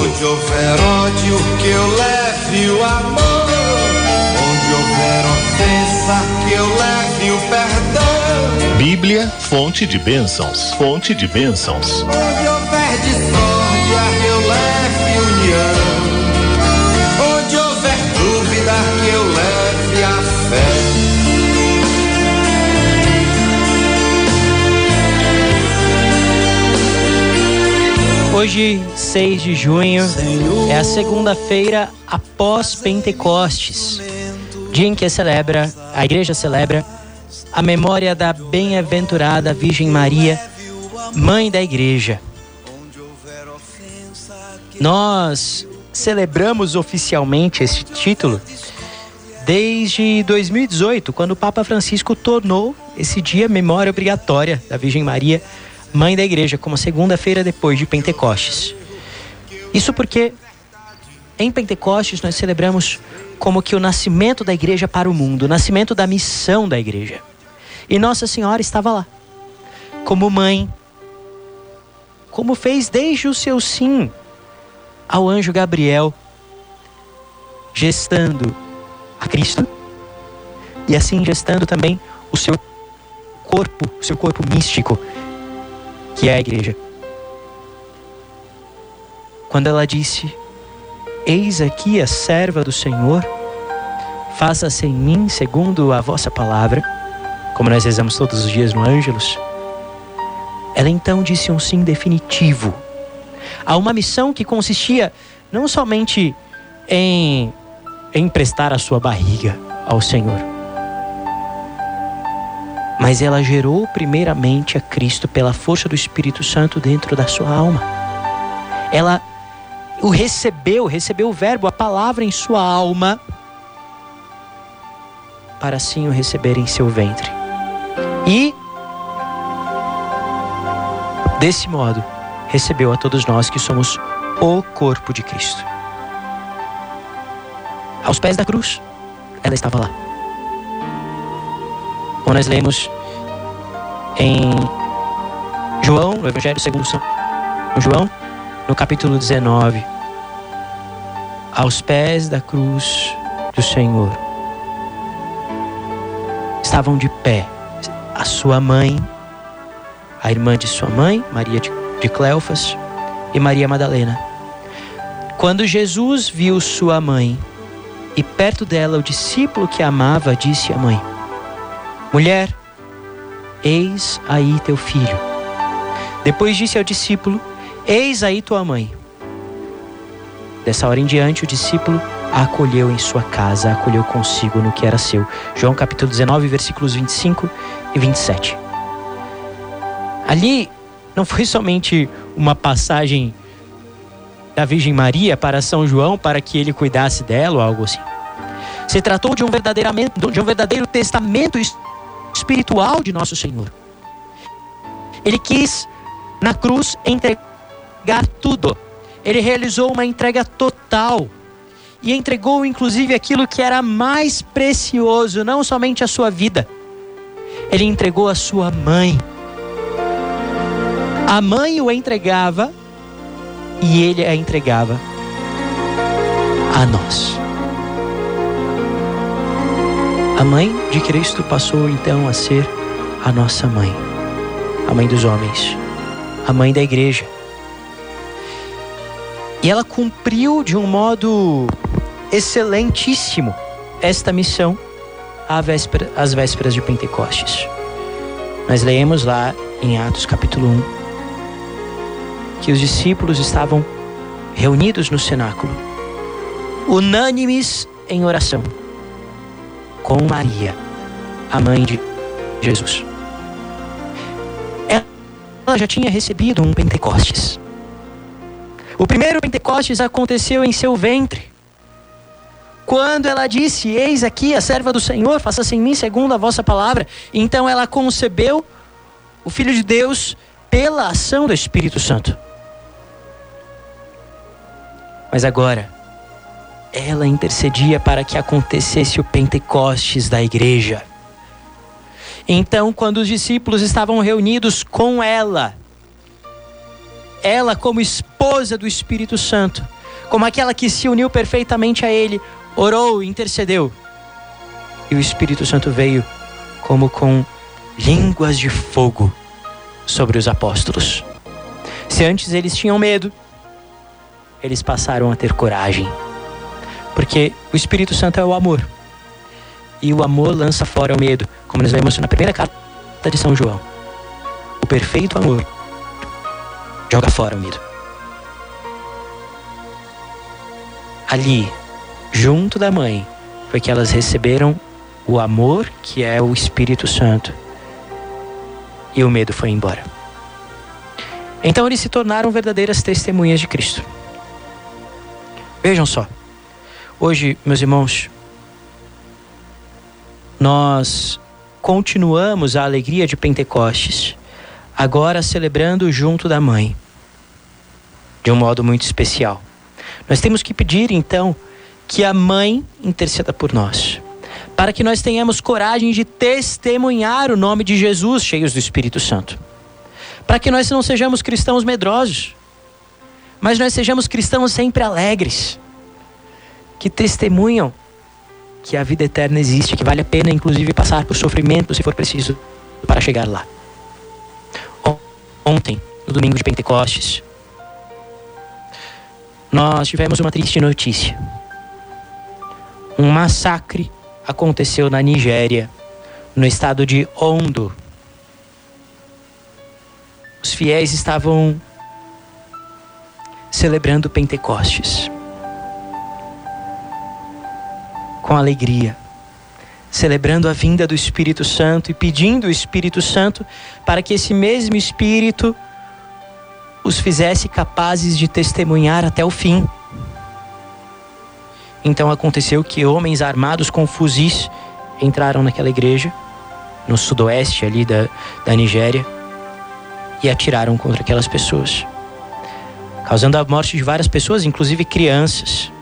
Onde houver ódio, que eu leve o amor. Onde houver ofensa, que eu leve o perdão. Bíblia, fonte de bênçãos, fonte de bênçãos. Onde houver discórdia, eu Hoje, 6 de junho, é a segunda-feira após Pentecostes, dia em que celebra, a igreja celebra a memória da bem-aventurada Virgem Maria, mãe da igreja. Nós celebramos oficialmente esse título desde 2018, quando o Papa Francisco tornou esse dia memória obrigatória da Virgem Maria, mãe da igreja, como segunda-feira depois de Pentecostes. Isso porque em Pentecostes nós celebramos como que o nascimento da igreja para o mundo, o nascimento da missão da igreja. E Nossa Senhora estava lá, como mãe, como fez desde o seu sim ao anjo Gabriel, gestando a Cristo e assim gestando também o seu corpo, o seu corpo místico, que é a igreja. Quando ela disse: Eis aqui a serva do Senhor, faça-se em mim segundo a vossa palavra, como nós rezamos todos os dias no Ângelos. Ela então disse um sim definitivo a uma missão que consistia não somente em emprestar a sua barriga ao Senhor, mas ela gerou primeiramente a Cristo pela força do Espírito Santo dentro da sua alma. Ela o recebeu, recebeu o Verbo, a palavra em sua alma, para assim o receber em seu ventre. E, desse modo, recebeu a todos nós que somos o corpo de Cristo. Aos pés da cruz, ela estava lá. Como nós lemos em João, no Evangelho segundo São João, no capítulo 19, aos pés da cruz do Senhor, estavam de pé a sua mãe, a irmã de sua mãe, Maria de, Cleofas, e Maria Madalena. Quando Jesus viu sua mãe e perto dela o discípulo que amava, disse à mãe: Mulher, eis aí teu filho. Depois disse ao discípulo: Eis aí tua mãe. Dessa hora em diante, o discípulo a acolheu em sua casa, acolheu consigo no que era seu. João capítulo 19, versículos 25 e 27. Ali não foi somente uma passagem da Virgem Maria para São João para que ele cuidasse dela ou algo assim. Se tratou de um, verdadeiramente, de um verdadeiro testamento espiritual de nosso Senhor. Ele quis, na cruz, entregar tudo. Ele realizou uma entrega total e entregou inclusive aquilo que era mais precioso, não somente a sua vida. Ele entregou a sua mãe. A mãe o entregava e ele a entregava a nós. A mãe de Cristo passou então a ser a nossa mãe, a mãe dos homens, a mãe da igreja. E ela cumpriu de um modo excelentíssimo esta missão véspera, às vésperas de Pentecostes. Nós leemos lá em Atos capítulo 1 que os discípulos estavam reunidos no cenáculo, unânimes em oração, com Maria, a mãe de Jesus. Ela já tinha recebido um Pentecostes. O primeiro Pentecostes aconteceu em seu ventre. Quando ela disse: Eis aqui a serva do Senhor, faça-se em mim segundo a vossa palavra. Então ela concebeu o Filho de Deus pela ação do Espírito Santo. Mas agora, ela intercedia para que acontecesse o Pentecostes da igreja. Então, quando os discípulos estavam reunidos com ela, ela, como esposa do Espírito Santo, como aquela que se uniu perfeitamente a Ele, orou, intercedeu. E o Espírito Santo veio como com línguas de fogo sobre os apóstolos. Se antes eles tinham medo, eles passaram a ter coragem. Porque o Espírito Santo é o amor. E o amor lança fora o medo, como nós vemos na primeira carta de São João. O perfeito amor joga fora o medo. Ali, junto da mãe, foi que elas receberam o amor que é o Espírito Santo. E o medo foi embora. Então eles se tornaram verdadeiras testemunhas de Cristo. Vejam só. Hoje, meus irmãos, nós continuamos a alegria de Pentecostes, agora celebrando junto da mãe, de um modo muito especial. Nós temos que pedir então que a mãe interceda por nós, para que nós tenhamos coragem de testemunhar o nome de Jesus, cheios do Espírito Santo. Para que nós não sejamos cristãos medrosos, mas nós sejamos cristãos sempre alegres que testemunham que a vida eterna existe, que vale a pena, inclusive, passar por sofrimento se for preciso para chegar lá. Ontem, no domingo de Pentecostes, nós tivemos uma triste notícia. Um massacre aconteceu na Nigéria, no estado de Ondo. Os fiéis estavam celebrando Pentecostes. Com alegria, celebrando a vinda do Espírito Santo e pedindo o Espírito Santo para que esse mesmo Espírito os fizesse capazes de testemunhar até o fim. Então aconteceu que homens armados com fuzis entraram naquela igreja, no sudoeste ali da, da Nigéria, e atiraram contra aquelas pessoas, causando a morte de várias pessoas, inclusive crianças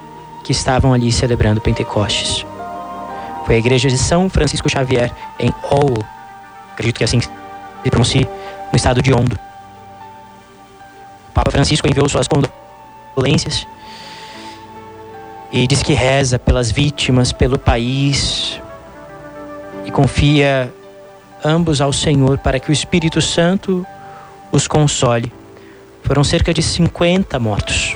que estavam ali celebrando Pentecostes. Foi a igreja de São Francisco Xavier, em Owo, acredito que é assim se pronuncia, no estado de Ondo. O Papa Francisco enviou suas condolências e diz que reza pelas vítimas, pelo país e confia ambos ao Senhor para que o Espírito Santo os console. Foram cerca de 50 mortos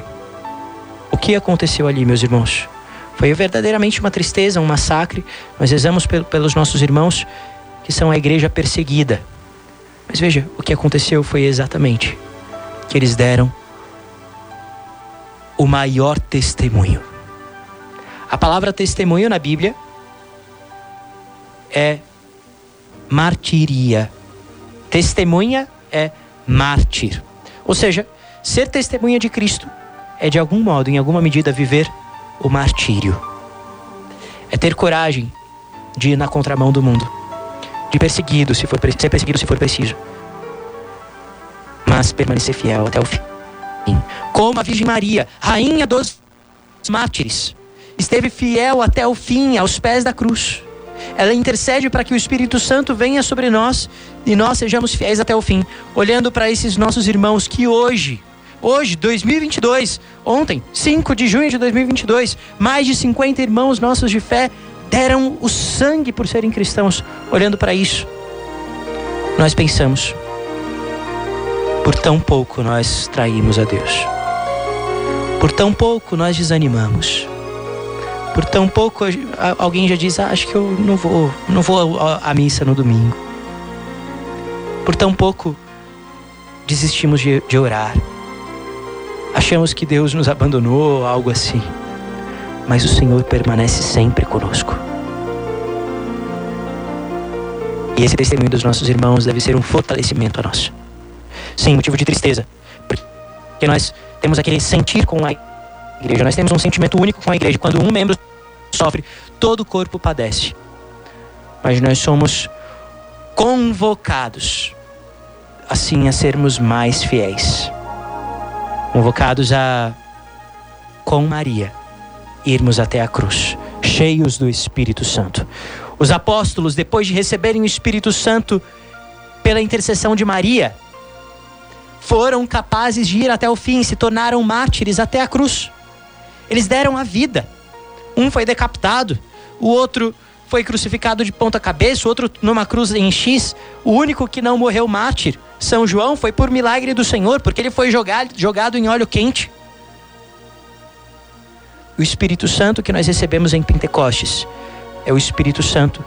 que aconteceu ali, meus irmãos? Foi verdadeiramente uma tristeza, um massacre. Nós rezamos pelos nossos irmãos que são a igreja perseguida. Mas veja, o que aconteceu foi exatamente que eles deram o maior testemunho. A palavra testemunho na Bíblia é martiria. Testemunha é mártir. Ou seja, ser testemunha de Cristo é de algum modo, em alguma medida, viver o martírio. É ter coragem de ir na contramão do mundo, de perseguido se for ser perseguido se for preciso, mas permanecer fiel até o fim. Como a Virgem Maria, rainha dos mártires, esteve fiel até o fim, aos pés da cruz. Ela intercede para que o Espírito Santo venha sobre nós e nós sejamos fiéis até o fim, olhando para esses nossos irmãos que hoje Hoje, 2022, ontem, 5 de junho de 2022, mais de 50 irmãos nossos de fé deram o sangue por serem cristãos. Olhando para isso, nós pensamos: por tão pouco nós traímos a Deus. Por tão pouco nós desanimamos. Por tão pouco alguém já diz: ah, acho que eu não vou, não vou à missa no domingo. Por tão pouco desistimos de, de orar Achamos que Deus nos abandonou, algo assim. Mas o Senhor permanece sempre conosco. E esse testemunho dos nossos irmãos deve ser um fortalecimento a nós. Sim, motivo de tristeza. Porque nós temos aquele sentir com a igreja. Nós temos um sentimento único com a igreja. Quando um membro sofre, todo o corpo padece. Mas nós somos convocados, assim, a sermos mais fiéis convocados a, com Maria, irmos até a cruz, cheios do Espírito Santo. Os apóstolos, depois de receberem o Espírito Santo pela intercessão de Maria, foram capazes de ir até o fim, se tornaram mártires até a cruz. Eles deram a vida. Um foi decapitado, o outro foi crucificado de ponta cabeça, o outro numa cruz em X. O único que não morreu mártir, São João, foi por milagre do Senhor, porque ele foi jogado, jogado em óleo quente. O Espírito Santo que nós recebemos em Pentecostes é o Espírito Santo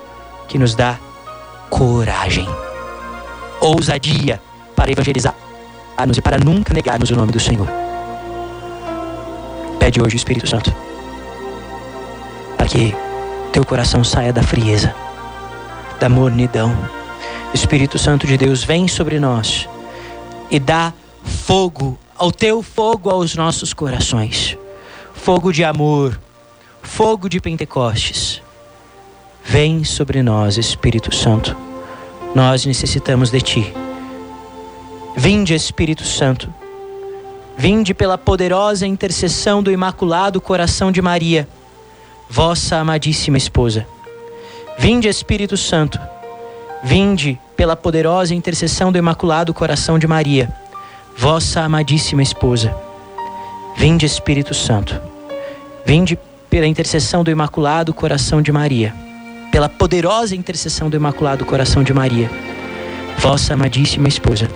que nos dá coragem, ousadia para evangelizar-nos e para nunca negarmos o nome do Senhor. Pede hoje o Espírito Santo para que teu coração saia da frieza, da mornidão. Espírito Santo de Deus vem sobre nós e dá fogo, ao teu fogo aos nossos corações fogo de amor, fogo de Pentecostes. Vem sobre nós, Espírito Santo. Nós necessitamos de ti. Vinde, Espírito Santo. Vinde pela poderosa intercessão do Imaculado Coração de Maria, vossa amadíssima esposa. Vinde, Espírito Santo. Vinde pela poderosa intercessão do Imaculado Coração de Maria, vossa amadíssima esposa. Vinde, Espírito Santo. Vinde pela intercessão do Imaculado Coração de Maria, pela poderosa intercessão do Imaculado Coração de Maria, vossa amadíssima esposa.